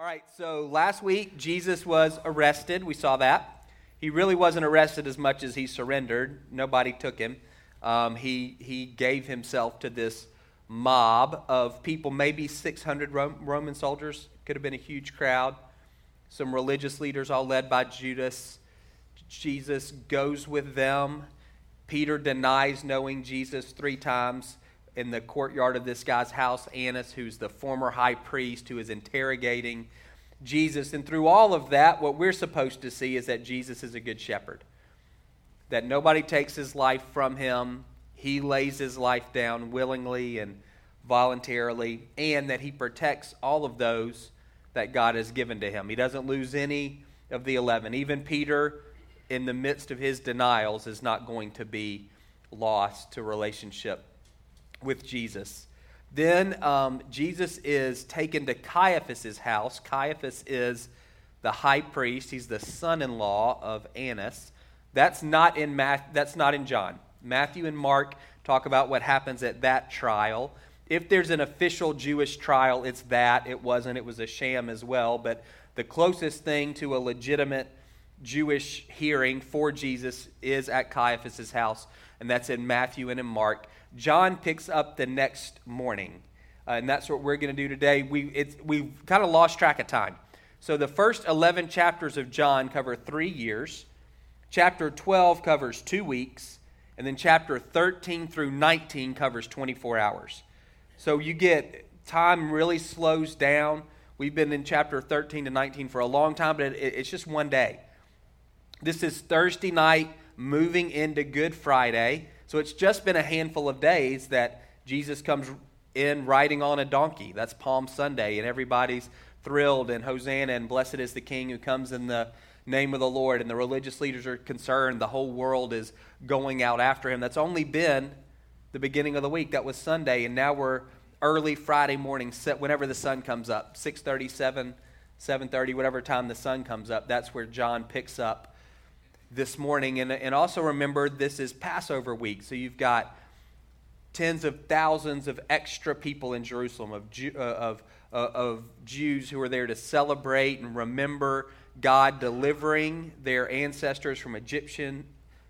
All right, so last week Jesus was arrested. We saw that. He really wasn't arrested as much as he surrendered. Nobody took him. Um, he, he gave himself to this mob of people, maybe 600 Roman soldiers. Could have been a huge crowd. Some religious leaders, all led by Judas. Jesus goes with them. Peter denies knowing Jesus three times in the courtyard of this guy's house, Annas, who's the former high priest who is interrogating Jesus. And through all of that, what we're supposed to see is that Jesus is a good shepherd, that nobody takes his life from him. He lays his life down willingly and voluntarily, and that he protects all of those that God has given to him. He doesn't lose any of the 11. Even Peter, in the midst of his denials, is not going to be lost to relationship with Jesus. Then um, Jesus is taken to Caiaphas's house. Caiaphas is the high priest. He's the son-in-law of Annas. That's not in Math, That's not in John. Matthew and Mark talk about what happens at that trial. If there's an official Jewish trial, it's that. It wasn't. It was a sham as well. But the closest thing to a legitimate Jewish hearing for Jesus is at Caiaphas's house, and that's in Matthew and in Mark. John picks up the next morning. Uh, and that's what we're going to do today. We, we've kind of lost track of time. So the first 11 chapters of John cover three years, chapter 12 covers two weeks, and then chapter 13 through 19 covers 24 hours. So you get time really slows down. We've been in chapter 13 to 19 for a long time, but it, it's just one day. This is Thursday night, moving into Good Friday. So it's just been a handful of days that Jesus comes in riding on a donkey. That's Palm Sunday, and everybody's thrilled and Hosanna and blessed is the King who comes in the name of the Lord. And the religious leaders are concerned. The whole world is going out after him. That's only been the beginning of the week. That was Sunday, and now we're early Friday morning, whenever the sun comes up, 6:37, 7:30, whatever time the sun comes up. That's where John picks up this morning. And, and also remember, this is Passover week. So you've got tens of thousands of extra people in Jerusalem, of, uh, of, uh, of Jews who are there to celebrate and remember God delivering their ancestors from Egyptian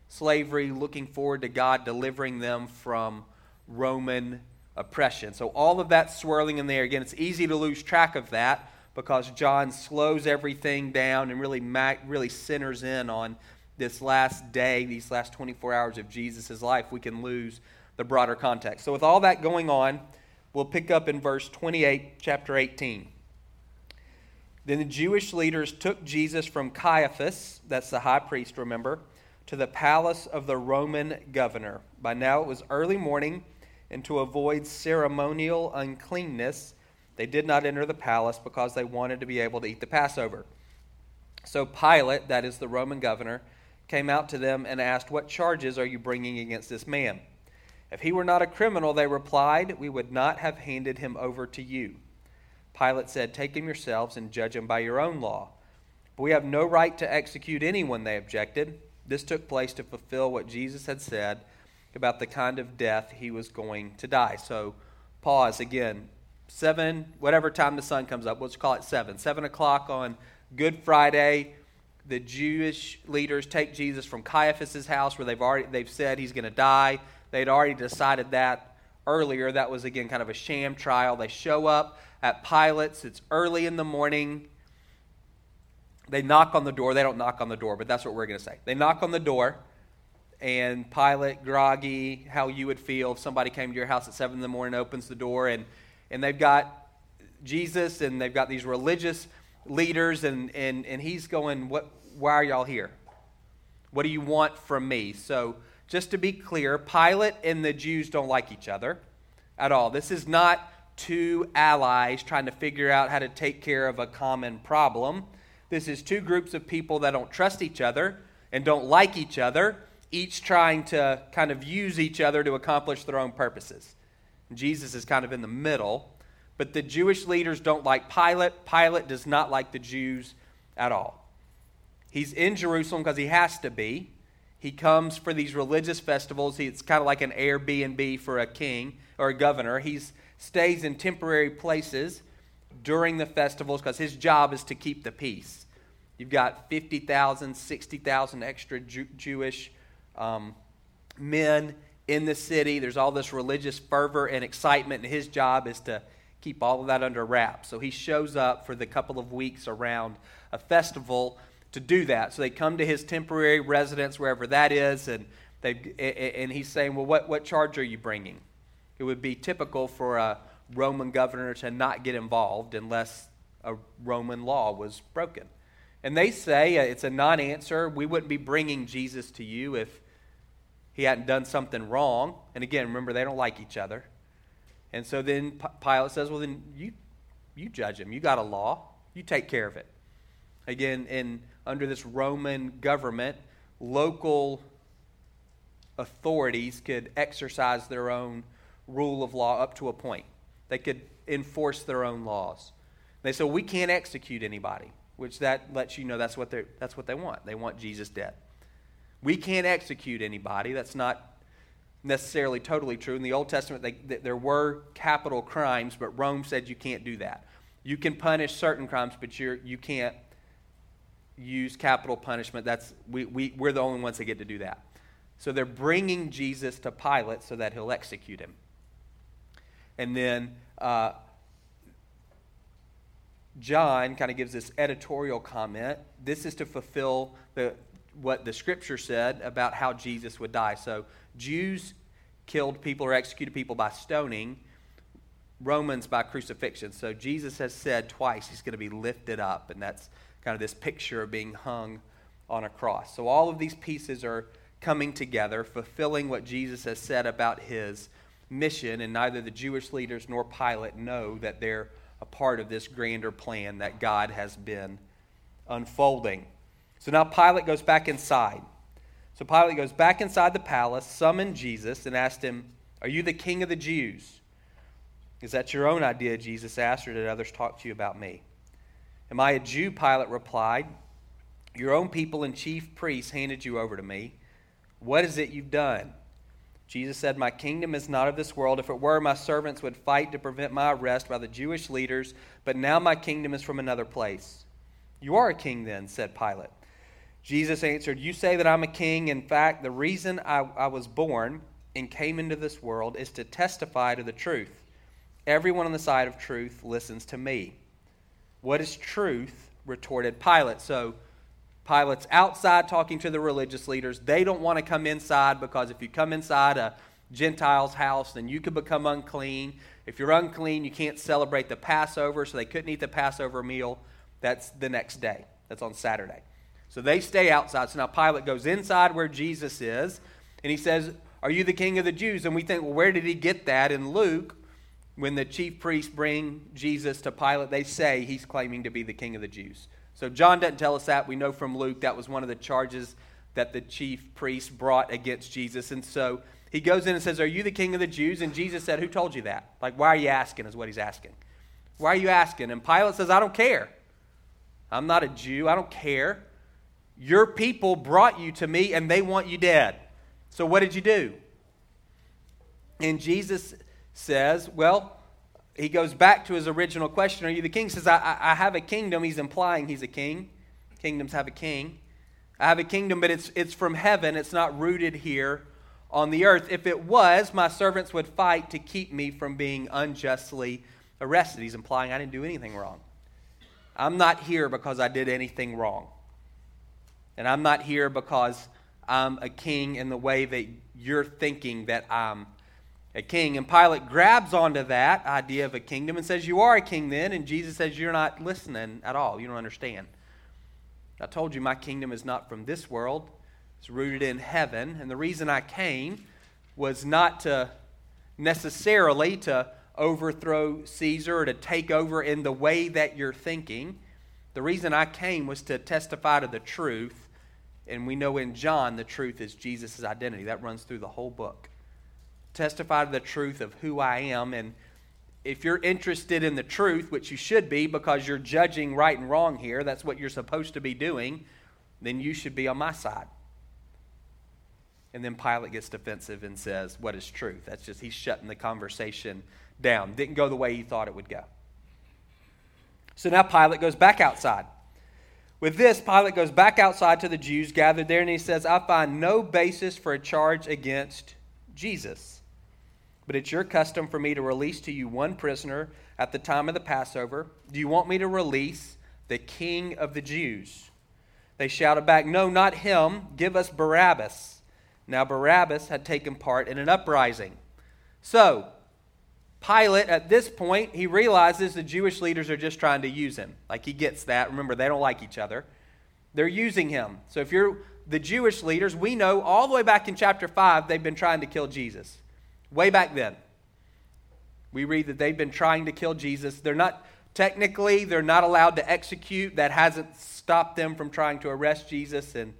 slavery, looking forward to God delivering them from Roman oppression. So all of that swirling in there. Again, it's easy to lose track of that because John slows everything down and really, really centers in on this last day, these last 24 hours of Jesus' life, we can lose the broader context. So, with all that going on, we'll pick up in verse 28, chapter 18. Then the Jewish leaders took Jesus from Caiaphas, that's the high priest, remember, to the palace of the Roman governor. By now it was early morning, and to avoid ceremonial uncleanness, they did not enter the palace because they wanted to be able to eat the Passover. So Pilate, that is the Roman governor, came out to them and asked, What charges are you bringing against this man? If he were not a criminal, they replied, we would not have handed him over to you. Pilate said, Take him yourselves and judge him by your own law. But we have no right to execute anyone, they objected. This took place to fulfill what Jesus had said about the kind of death he was going to die. So, pause again. Seven, whatever time the sun comes up, let's call it seven. Seven o'clock on Good Friday the Jewish leaders take Jesus from Caiaphas's house where they've already they've said he's going to die. They'd already decided that earlier. That was again kind of a sham trial. They show up at Pilate's. It's early in the morning. They knock on the door. They don't knock on the door, but that's what we're going to say. They knock on the door, and Pilate, groggy, how you would feel if somebody came to your house at seven in the morning, opens the door, and and they've got Jesus, and they've got these religious leaders, and, and, and he's going, what, Why are y'all here? What do you want from me? So, just to be clear, Pilate and the Jews don't like each other at all. This is not two allies trying to figure out how to take care of a common problem. This is two groups of people that don't trust each other and don't like each other, each trying to kind of use each other to accomplish their own purposes. Jesus is kind of in the middle. But the Jewish leaders don't like Pilate. Pilate does not like the Jews at all. He's in Jerusalem because he has to be. He comes for these religious festivals. It's kind of like an Airbnb for a king or a governor. He stays in temporary places during the festivals because his job is to keep the peace. You've got 50,000, 60,000 extra Jew- Jewish um, men in the city. There's all this religious fervor and excitement, and his job is to keep all of that under wraps. So he shows up for the couple of weeks around a festival to do that. So they come to his temporary residence, wherever that is, and, they, and he's saying, Well, what, what charge are you bringing? It would be typical for a Roman governor to not get involved unless a Roman law was broken. And they say uh, it's a non answer. We wouldn't be bringing Jesus to you if he hadn't done something wrong. And again, remember, they don't like each other. And so then Pilate says, Well, then you, you judge him. You got a law, you take care of it. Again, in, under this Roman government, local authorities could exercise their own rule of law up to a point. They could enforce their own laws. They said, We can't execute anybody, which that lets you know that's what, they that's what they want. They want Jesus dead. We can't execute anybody. That's not necessarily totally true. In the Old Testament, they, there were capital crimes, but Rome said you can't do that. You can punish certain crimes, but you're, you can't use capital punishment. That's, we, we, we're the only ones that get to do that. So they're bringing Jesus to Pilate so that he'll execute him. And then uh, John kind of gives this editorial comment. This is to fulfill the, what the scripture said about how Jesus would die. So Jews killed people or executed people by stoning, Romans by crucifixion. So Jesus has said twice he's going to be lifted up, and that's kind of this picture of being hung on a cross. So all of these pieces are coming together, fulfilling what Jesus has said about his mission, and neither the Jewish leaders nor Pilate know that they're a part of this grander plan that God has been unfolding. So now Pilate goes back inside. So Pilate goes back inside the palace, summoned Jesus, and asked him, Are you the king of the Jews? Is that your own idea? Jesus asked, or did others talk to you about me? Am I a Jew? Pilate replied. Your own people and chief priests handed you over to me. What is it you've done? Jesus said, My kingdom is not of this world. If it were, my servants would fight to prevent my arrest by the Jewish leaders, but now my kingdom is from another place. You are a king, then, said Pilate. Jesus answered, You say that I'm a king. In fact, the reason I, I, was born and came into this world is to testify to the truth. Everyone on the side of truth listens to me. What is truth? retorted Pilate. So, Pilate's outside talking to the religious leaders. They don't want to come inside because if you come inside a Gentile's house, then you could become unclean. If you're unclean, you can't celebrate the Passover, so they couldn't eat the Passover meal. That's the next day, that's on Saturday. So they stay outside. So now Pilate goes inside where Jesus is, and he says, Are you the king of the Jews? And we think, Well, where did he get that? In Luke, when the chief priests bring Jesus to Pilate, they say he's claiming to be the king of the Jews. So John doesn't tell us that. We know from Luke that was one of the charges that the chief priests brought against Jesus. And so he goes in and says, Are you the king of the Jews? And Jesus said, Who told you that? Like, why are you asking? Is what he's asking. Why are you asking? And Pilate says, I don't care. I'm not a Jew. I don't care. Your people brought you to me and they want you dead. So what did you do? And Jesus says, Well, he goes back to his original question Are you the king? He says, I, I have a kingdom. He's implying he's a king. Kingdoms have a king. I have a kingdom, but it's, it's from heaven. It's not rooted here on the earth. If it was, my servants would fight to keep me from being unjustly arrested. He's implying I didn't do anything wrong. I'm not here because I did anything wrong. And I'm not here because I'm a king in the way that you're thinking that I'm a king. And Pilate grabs onto that idea of a kingdom and says, You are a king then. And Jesus says, You're not listening at all. You don't understand. I told you my kingdom is not from this world, it's rooted in heaven. And the reason I came was not to necessarily to overthrow Caesar or to take over in the way that you're thinking. The reason I came was to testify to the truth and we know in John the truth is Jesus' identity. That runs through the whole book. Testify to the truth of who I am. And if you're interested in the truth, which you should be because you're judging right and wrong here, that's what you're supposed to be doing, then you should be on my side. And then Pilate gets defensive and says, What is truth? That's just, he's shutting the conversation down. Didn't go the way he thought it would go. So now Pilate goes back outside. With this, Pilate goes back outside to the Jews gathered there, and he says, I find no basis for a charge against Jesus. But it's your custom for me to release to you one prisoner at the time of the Passover. Do you want me to release the king of the Jews? They shouted back, No, not him. Give us Barabbas. Now, Barabbas had taken part in an uprising. So, Pilate, at this point, he realizes the Jewish leaders are just trying to use him. Like he gets that. Remember, they don't like each other. They're using him. So if you're the Jewish leaders, we know all the way back in chapter 5, they've been trying to kill Jesus. Way back then. We read that they've been trying to kill Jesus. They're not, technically, they're not allowed to execute. That hasn't stopped them from trying to arrest Jesus and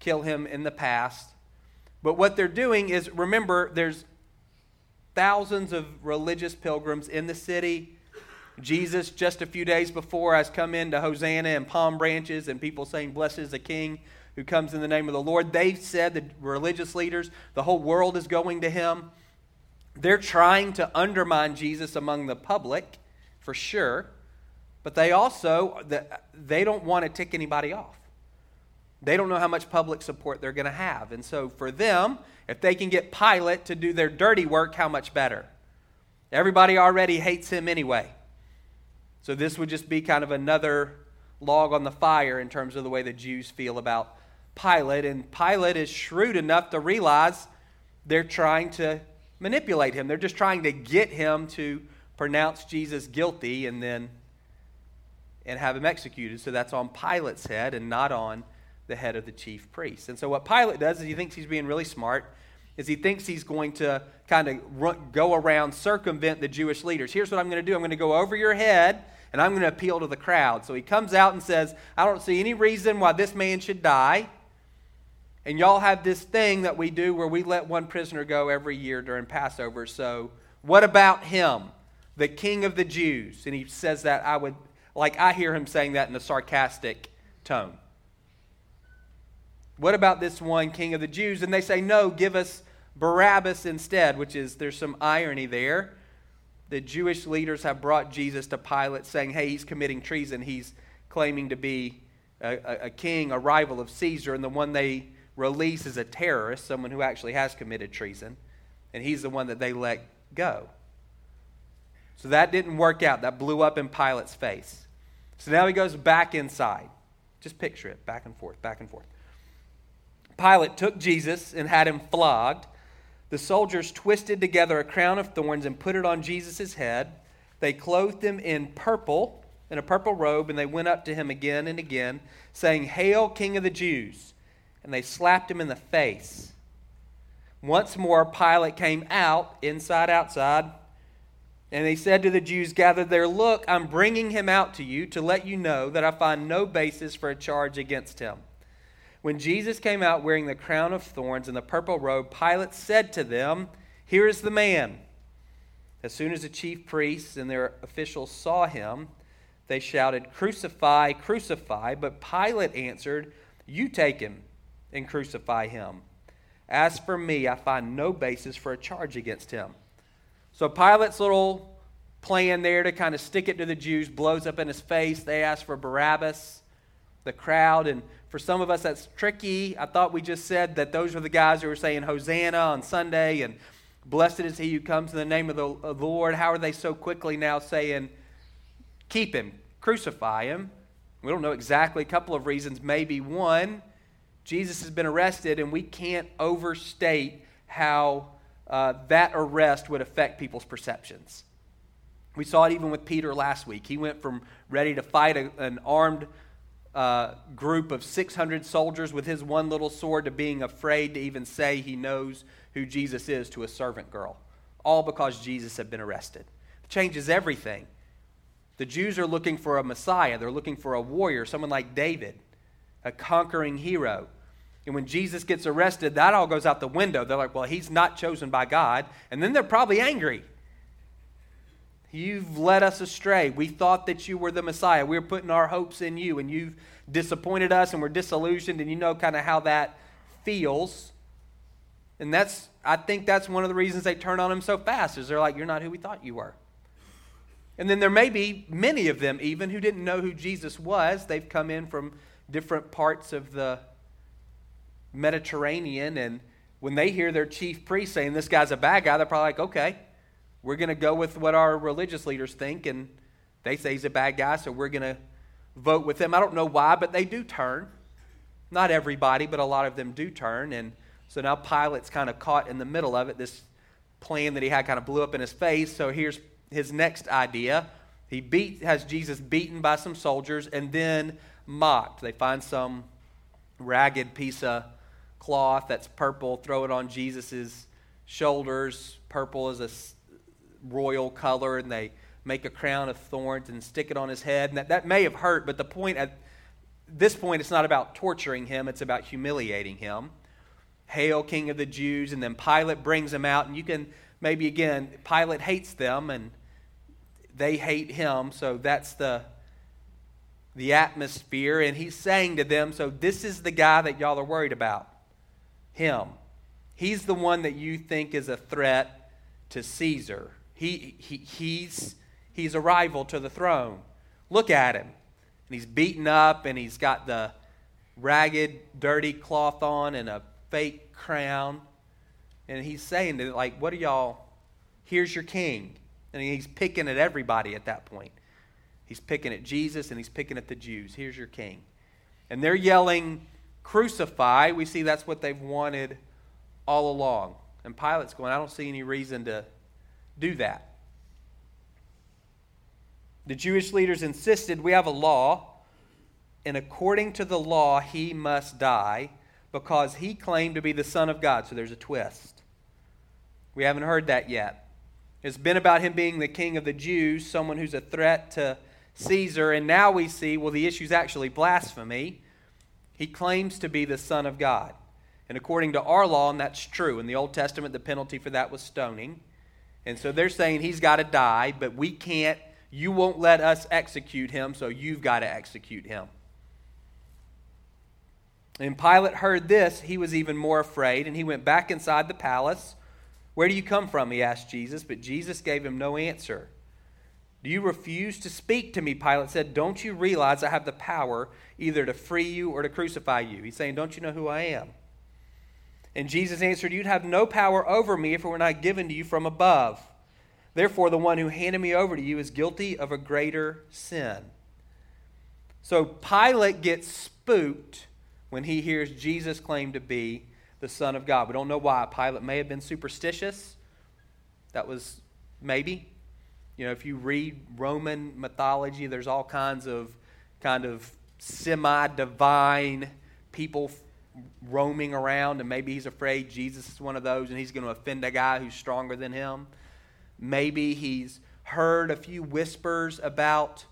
kill him in the past. But what they're doing is, remember, there's thousands of religious pilgrims in the city. Jesus, just a few days before, has come into Hosanna and palm branches, and people saying, Blessed is the King who comes in the name of the Lord. They've said, the religious leaders, the whole world is going to him. They're trying to undermine Jesus among the public, for sure, but they also they don't want to tick anybody off. They don't know how much public support they're going to have. And so for them, if they can get Pilate to do their dirty work, how much better? Everybody already hates him anyway. So this would just be kind of another log on the fire in terms of the way the Jews feel about Pilate. And Pilate is shrewd enough to realize they're trying to manipulate him. They're just trying to get him to pronounce Jesus guilty and then and have him executed. So that's on Pilate's head and not on the head of the chief priest. And so what Pilate does is he thinks he's being really smart, is he thinks he's going to kind of go around, circumvent the Jewish leaders. Here's what I'm going to do I'm going to go over your head and I'm going to appeal to the crowd. So he comes out and says, I don't see any reason why this man should die. And y'all have this thing that we do where we let one prisoner go every year during Passover. So what about him, the king of the Jews? And he says that I would, like I hear him saying that in a sarcastic tone. What about this one king of the Jews? And they say, No, give us Barabbas instead, which is, there's some irony there. The Jewish leaders have brought Jesus to Pilate saying, Hey, he's committing treason. He's claiming to be a, a, a king, a rival of Caesar. And the one they release is a terrorist, someone who actually has committed treason. And he's the one that they let go. So that didn't work out. That blew up in Pilate's face. So now he goes back inside. Just picture it back and forth, back and forth. Pilate took Jesus and had him flogged. The soldiers twisted together a crown of thorns and put it on Jesus' head. They clothed him in purple, in a purple robe, and they went up to him again and again, saying, Hail, King of the Jews! And they slapped him in the face. Once more, Pilate came out, inside, outside, and he said to the Jews gathered there, Look, I'm bringing him out to you to let you know that I find no basis for a charge against him. When Jesus came out wearing the crown of thorns and the purple robe, Pilate said to them, Here is the man. As soon as the chief priests and their officials saw him, they shouted, Crucify, crucify. But Pilate answered, You take him and crucify him. As for me, I find no basis for a charge against him. So Pilate's little plan there to kind of stick it to the Jews blows up in his face. They ask for Barabbas. The crowd and for some of us, that's tricky. I thought we just said that those were the guys who were saying Hosanna on Sunday and blessed is he who comes in the name of the, Lord. How are they so quickly now saying, keep him, crucify him? We don't know exactly. A couple of reasons. Maybe one, Jesus has been arrested, and we can't overstate how uh, that arrest would affect people's perceptions. We saw it even with Peter last week. He went from ready to fight a, an armed uh, group of 600 soldiers with his one little sword to being afraid to even say he knows who Jesus is to a servant girl, all because Jesus had been arrested. It changes everything. The Jews are looking for a Messiah, they're looking for a warrior, someone like David, a conquering hero. And when Jesus gets arrested, that all goes out the window. They're like, well, he's not chosen by God. And then they're probably angry. You've led us astray. We thought that you were the Messiah. We were putting our hopes in you, and you've disappointed us, and we're disillusioned, and you know kind of how that feels. And that's, I think that's one of the reasons they turn on him so fast, is they're like, You're not who we thought you were. And then there may be many of them, even who didn't know who Jesus was. They've come in from different parts of the Mediterranean, and when they hear their chief priest saying this guy's a bad guy, they're probably like, okay, we're going to go with what our religious leaders think, and they say he's a bad guy, so we're going to vote with them. I don't know why, but they do turn. Not everybody, but a lot of them do turn. And so now Pilate's kind of caught in the middle of it. This plan that he had kind of blew up in his face. So here's his next idea. He beat, has Jesus beaten by some soldiers and then mocked. They find some ragged piece of cloth that's purple, throw it on Jesus' shoulders. Purple is a royal color, and they make a crown of thorns and stick it on his head. And that, that may have hurt, but the point at this point, it's not about torturing him, it's about humiliating him. Hail, King of the Jews. And then Pilate brings him out, and you can maybe again, Pilate hates them and they hate him, so that's the the atmosphere and he's saying to them, so this is the guy that y'all are worried about. Him. He's the one that you think is a threat to Caesar. He, he he's he's a rival to the throne. Look at him. And he's beaten up and he's got the ragged, dirty cloth on and a fake crown. And he's saying that, like, what are y'all? Here's your king. And he's picking at everybody at that point. He's picking at Jesus and he's picking at the Jews. Here's your king. And they're yelling, Crucify. We see that's what they've wanted all along. And Pilate's going, I don't see any reason to do that. The Jewish leaders insisted we have a law, and according to the law, he must die because he claimed to be the Son of God. So there's a twist. We haven't heard that yet. It's been about him being the king of the Jews, someone who's a threat to Caesar, and now we see, well, the issue is actually blasphemy. He claims to be the Son of God. And according to our law, and that's true, in the Old Testament, the penalty for that was stoning. And so they're saying he's got to die, but we can't, you won't let us execute him, so you've got to execute him. And Pilate heard this, he was even more afraid, and he went back inside the palace. Where do you come from? He asked Jesus, but Jesus gave him no answer. Do you refuse to speak to me? Pilate said, Don't you realize I have the power either to free you or to crucify you? He's saying, Don't you know who I am? And Jesus answered, You'd have no power over me if it were not given to you from above. Therefore, the one who handed me over to you is guilty of a greater sin. So Pilate gets spooked when he hears Jesus claim to be the Son of God. We don't know why. Pilate may have been superstitious. That was maybe. You know, if you read Roman mythology, there's all kinds of kind of semi divine people roaming around, and maybe he's afraid Jesus is one of those and he's going to offend a guy who's stronger than him. Maybe he's heard a few whispers about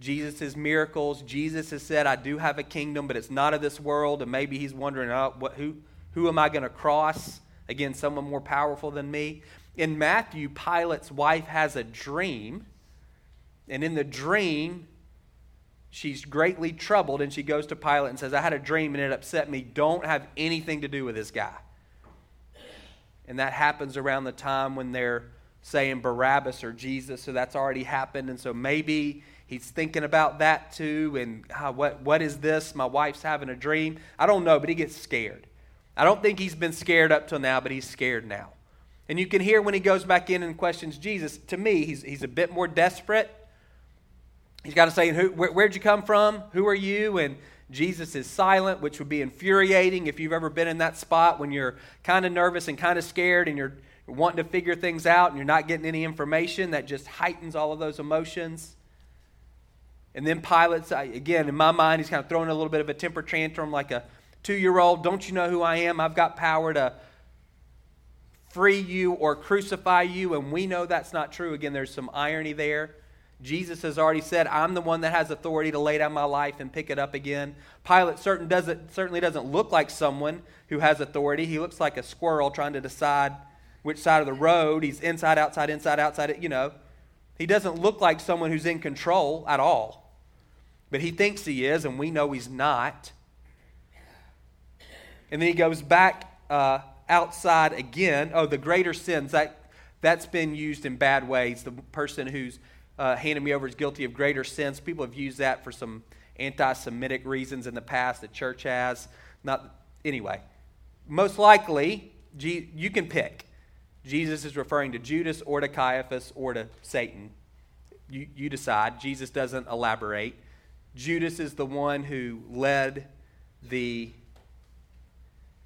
Jesus' miracles. Jesus has said, I do have a kingdom, but it's not of this world. And maybe he's wondering, oh, what, who, who am I going to cross? Again, someone more powerful than me. In Matthew, Pilate's wife has a dream. And in the dream, she's greatly troubled. And she goes to Pilate and says, I had a dream and it upset me. Don't have anything to do with this guy. And that happens around the time when they're saying Barabbas or Jesus. So that's already happened. And so maybe he's thinking about that too. And ah, what, what is this? My wife's having a dream. I don't know, but he gets scared. I don't think he's been scared up till now, but he's scared now. And you can hear when he goes back in and questions Jesus, to me, he's, he's a bit more desperate. He's got to say, Who, where, Where'd you come from? Who are you? And Jesus is silent, which would be infuriating if you've ever been in that spot when you're kind of nervous and kind of scared and you're wanting to figure things out and you're not getting any information. That just heightens all of those emotions. And then Pilate, again, in my mind, he's kind of throwing a little bit of a temper tantrum like a two year old. Don't you know who I am? I've got power to free you or crucify you. And we know that's not true. Again, there's some irony there. Jesus has already said, I'm the one that has authority to lay down my life and pick it up again. Pilate certain doesn't, certainly doesn't look like someone who has authority. He looks like a squirrel trying to decide which side of the road. He's inside, outside, inside, outside. You know, he doesn't look like someone who's in control at all. But he thinks he is, and we know he's not. And then he goes back uh, outside again. Oh, the greater sins, that, that's been used in bad ways. The person who's uh, handed me over is guilty of greater sins. People have used that for some anti Semitic reasons in the past, the church has. Not, anyway, most likely, you can pick. Jesus is referring to Judas or to Caiaphas or to Satan. You, you decide. Jesus doesn't elaborate. Judas is the one who led the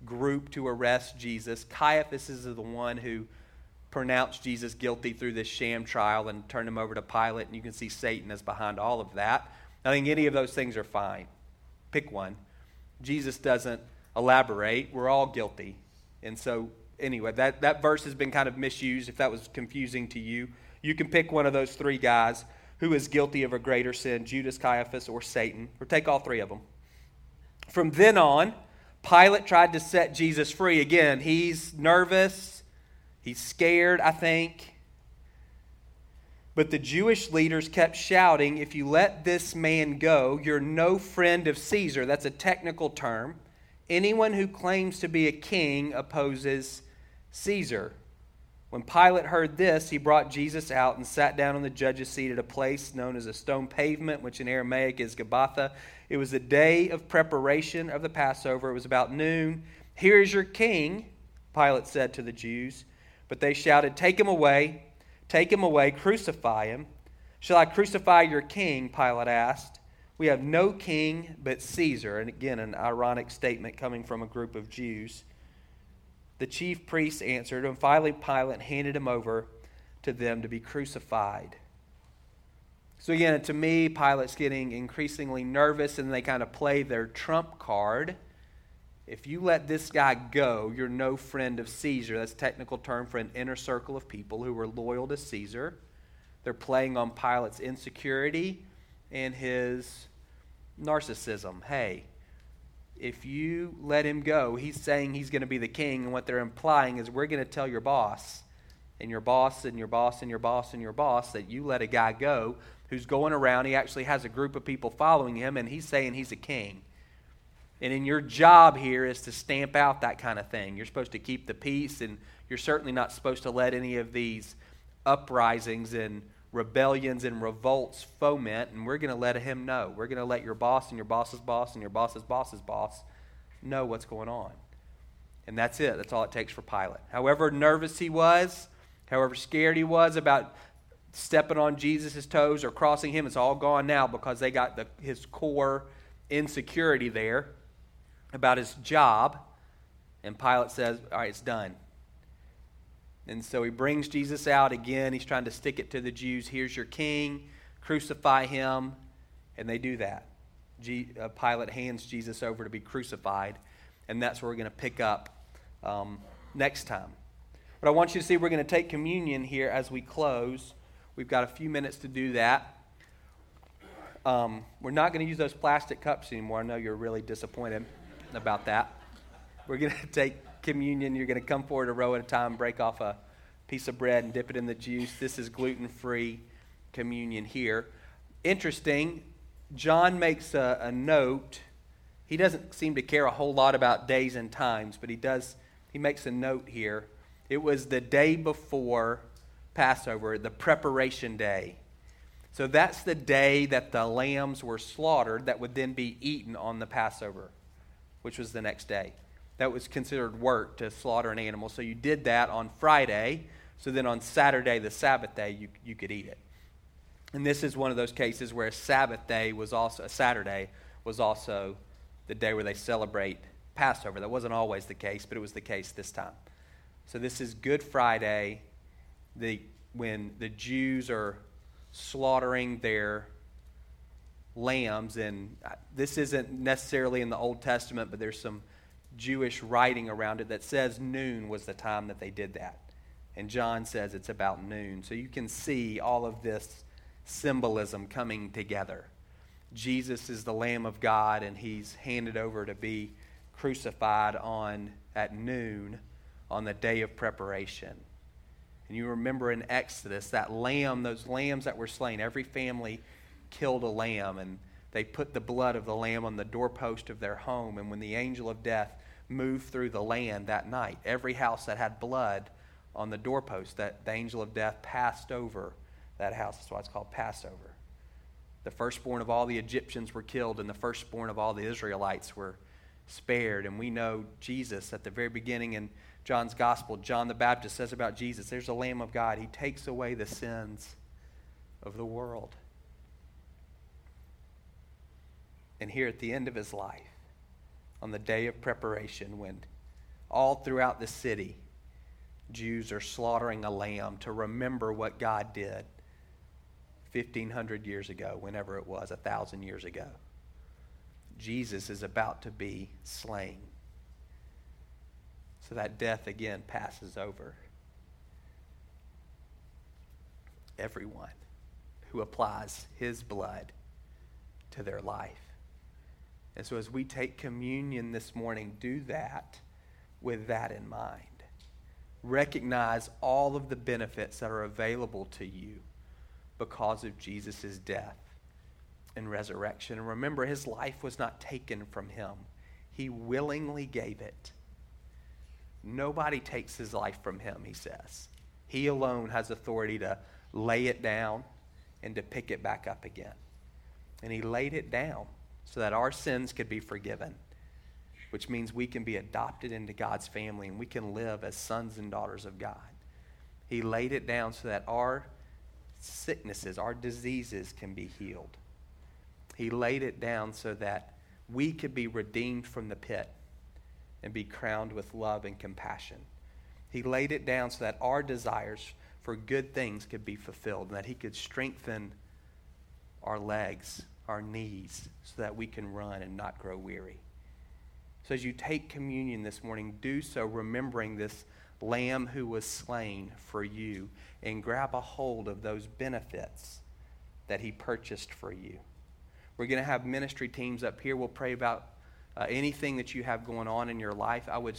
group to arrest Jesus. Caiaphas is the one who pronounced Jesus guilty through this sham trial and turned him over to Pilate. And you can see Satan is behind all of that. I think any of those things are fine. Pick one. Jesus doesn't elaborate. We're all guilty. And so, anyway, that, that verse has been kind of misused if that was confusing to you. You can pick one of those three guys who is guilty of a greater sin Judas, Caiaphas, or Satan, or take all three of them. From then on, Pilate tried to set Jesus free. Again, he's nervous, he's scared, I think. But the Jewish leaders kept shouting, If you let this man go, you're no friend of Caesar. That's a technical term. Anyone who claims to be a king opposes Caesar. When Pilate heard this, he brought Jesus out and sat down on the judge's seat at a place known as a stone pavement, which in Aramaic is Gabbatha. It was the day of preparation of the Passover. It was about noon. Here is your king, Pilate said to the Jews. But they shouted, Take him away, take him away, crucify him. Shall I crucify your king? Pilate asked. We have no king but Caesar. And again, an ironic statement coming from a group of Jews. The chief priests answered, and finally Pilate handed him over to them to be crucified. So, again, to me, Pilate's getting increasingly nervous, and they kind of play their trump card. If you let this guy go, you're no friend of Caesar. That's technical term for an inner circle of people who were loyal to Caesar. They're playing on Pilate's insecurity and his narcissism. Hey, if you let him go, he's saying he's going to be the king, and what they're implying is we're going to tell your boss, and your boss, and your boss, and your boss, and your boss that you let a guy go who's going around. He actually has a group of people following him, and he's saying he's a king. And in your job here is to stamp out that kind of thing. You're supposed to keep the peace, and you're certainly not supposed to let any of these uprisings and rebellions and revolts foment, and we're going to let him know. We're going to let your boss and your boss's boss and your boss's boss's boss know what's going on. And that's it. That's all it takes for Pilate. However nervous he was, however scared he was about stepping on Jesus' toes or crossing him, it's all gone now because they got the, his core insecurity there about his job. And Pilate says, All right, it's done. And so he brings Jesus out again. He's trying to stick it to the Jews. Here's your king, crucify him. And they do that. Uh, Pilate hands Jesus over to be crucified. And that's where we're going to pick up um, next time. But I want you to see we're going to take communion here as we close. We've got a few minutes to do that. Um, we're not going to use those plastic cups anymore. I know you're really disappointed about that. We're going to take communion, you're going to come forward a row at a time, break off a piece of bread and dip it in the juice. This is gluten free communion here. Interesting, John makes a, a, note. He doesn't seem to care a whole lot about days and times, but he does. He makes a note here. It was the day before Passover, the preparation day. So that's the day that the lambs were slaughtered that would then be eaten on the Passover, which was the next day that was considered work to slaughter an animal. So you did that on Friday. So then on Saturday, the Sabbath day, you, you could eat it. And this is one of those cases where a Sabbath day was also, a Saturday was also the day where they celebrate Passover. That wasn't always the case, but it was the case this time. So this is Good Friday, the, when the Jews are slaughtering their lambs. And uh, this isn't necessarily in the Old Testament, but there's some Jewish writing around it that says noon was the time that they did that. And John says it's about noon. So you can see all of this symbolism coming together. Jesus is the Lamb of God, and he's handed over to be crucified on at noon on the day of preparation. And you remember in Exodus that lamb, those lambs that were slain, every family killed a lamb, and they put the blood of the lamb on the doorpost of their home. And when the angel of death moved through the land that night. Every house that had blood on the doorpost that the angel of death passed over that house. That's why it's called Passover. The firstborn of all the Egyptians were killed, and the firstborn of all the Israelites were spared. And we know Jesus at the very beginning in John's Gospel, John the Baptist says about Jesus, there's a Lamb of God. He takes away the sins of the world. And here at the end of his life, on the day of preparation, when all throughout the city, Jews are slaughtering a lamb to remember what God did 1,500 years ago, whenever it was, a thousand years ago. Jesus is about to be slain. So that death again passes over everyone who applies his blood to their life. And so as we take communion this morning, do that with that in mind. Recognize all of the benefits that are available to you because of Jesus' death and resurrection. And remember, his life was not taken from him, he willingly gave it. Nobody takes his life from him, he says. He alone has authority to lay it down and to pick it back up again. And he laid it down so that our sins could be forgiven, which means we can be adopted into God's family and we can live as sons and daughters of God. He laid it down so that our sicknesses, our diseases can be healed. He laid it down so that we could be redeemed from the pit and be crowned with love and compassion. He laid it down so that our desires for good things could be fulfilled and that He could strengthen our legs, our knees, so that we can run and not grow weary. So as you take communion this morning, do so remembering this lamb who was slain for you and grab a hold of those benefits that he purchased for you. We're going to have ministry teams up here. We'll pray about uh, anything that you have going on in your life. I would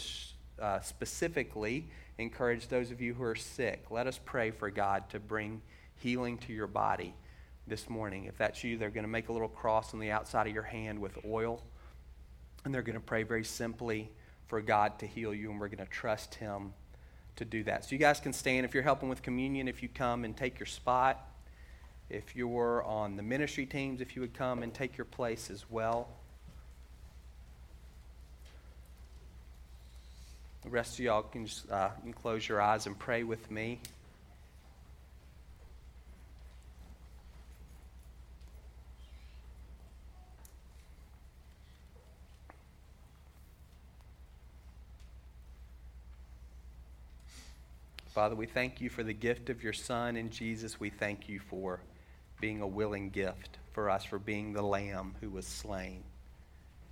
uh, specifically encourage those of you who are sick. Let us pray for God to bring healing to your body this morning. If that's you, they're going to make a little cross on the outside of your hand with oil. And they're going to pray very simply for God to heal you, and we're going to trust Him to do that. So you guys can stand. If you're helping with communion, if you come and take your spot. If you're on the ministry teams, if you would come and take your place as well. The rest of y'all can just uh, can close your eyes and pray with me. Father, we thank you for the gift of your Son in Jesus. We thank you for being a willing gift for us, for being the Lamb who was slain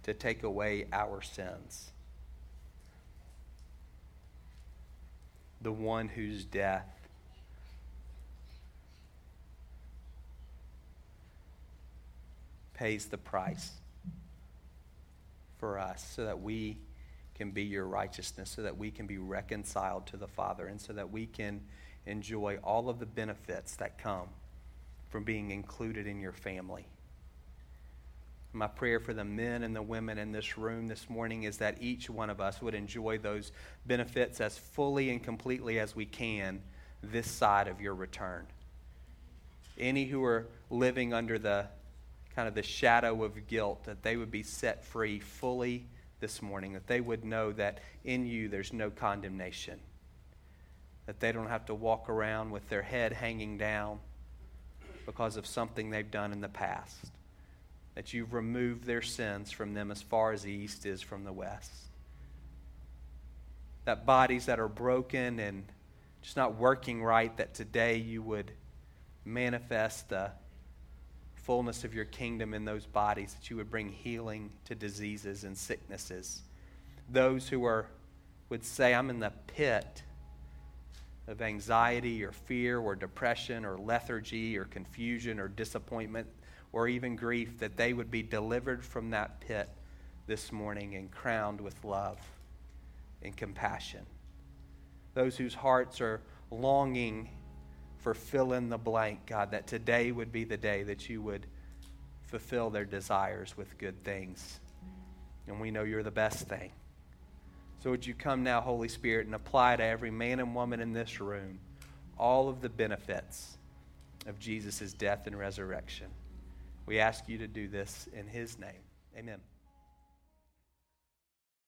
to take away our sins. The one whose death pays the price for us so that we can be your righteousness, so that we can be reconciled to the Father, and so that we can enjoy all of the benefits that come from being included in your family. My prayer for the men and the women in this room this morning is that each one of us would enjoy those benefits as fully and completely as we can this side of your return. Any who are living under the kind of the shadow of guilt, that they would be set free fully this morning, that they would know that in you there's no condemnation, that they don't have to walk around with their head hanging down because of something they've done in the past, that you've removed their sins from them as far as the east is from the west. That bodies that are broken and just not working right, that today you would manifest the fullness of your kingdom in those bodies, that you would bring healing to diseases and sicknesses. Those who are would say, I'm in the pit of anxiety or fear or depression or lethargy or confusion or disappointment or even grief, that they would be delivered from that pit this morning and crowned with love and compassion. Those whose hearts are longing for fill in the blank, God, that today would be the day that you would fulfill their desires with good things. And we know you're the best thing. So would you come now, Holy Spirit, and apply to every man and woman in this room all of the benefits of Jesus' death and resurrection. We ask you to do this in his name. Amen.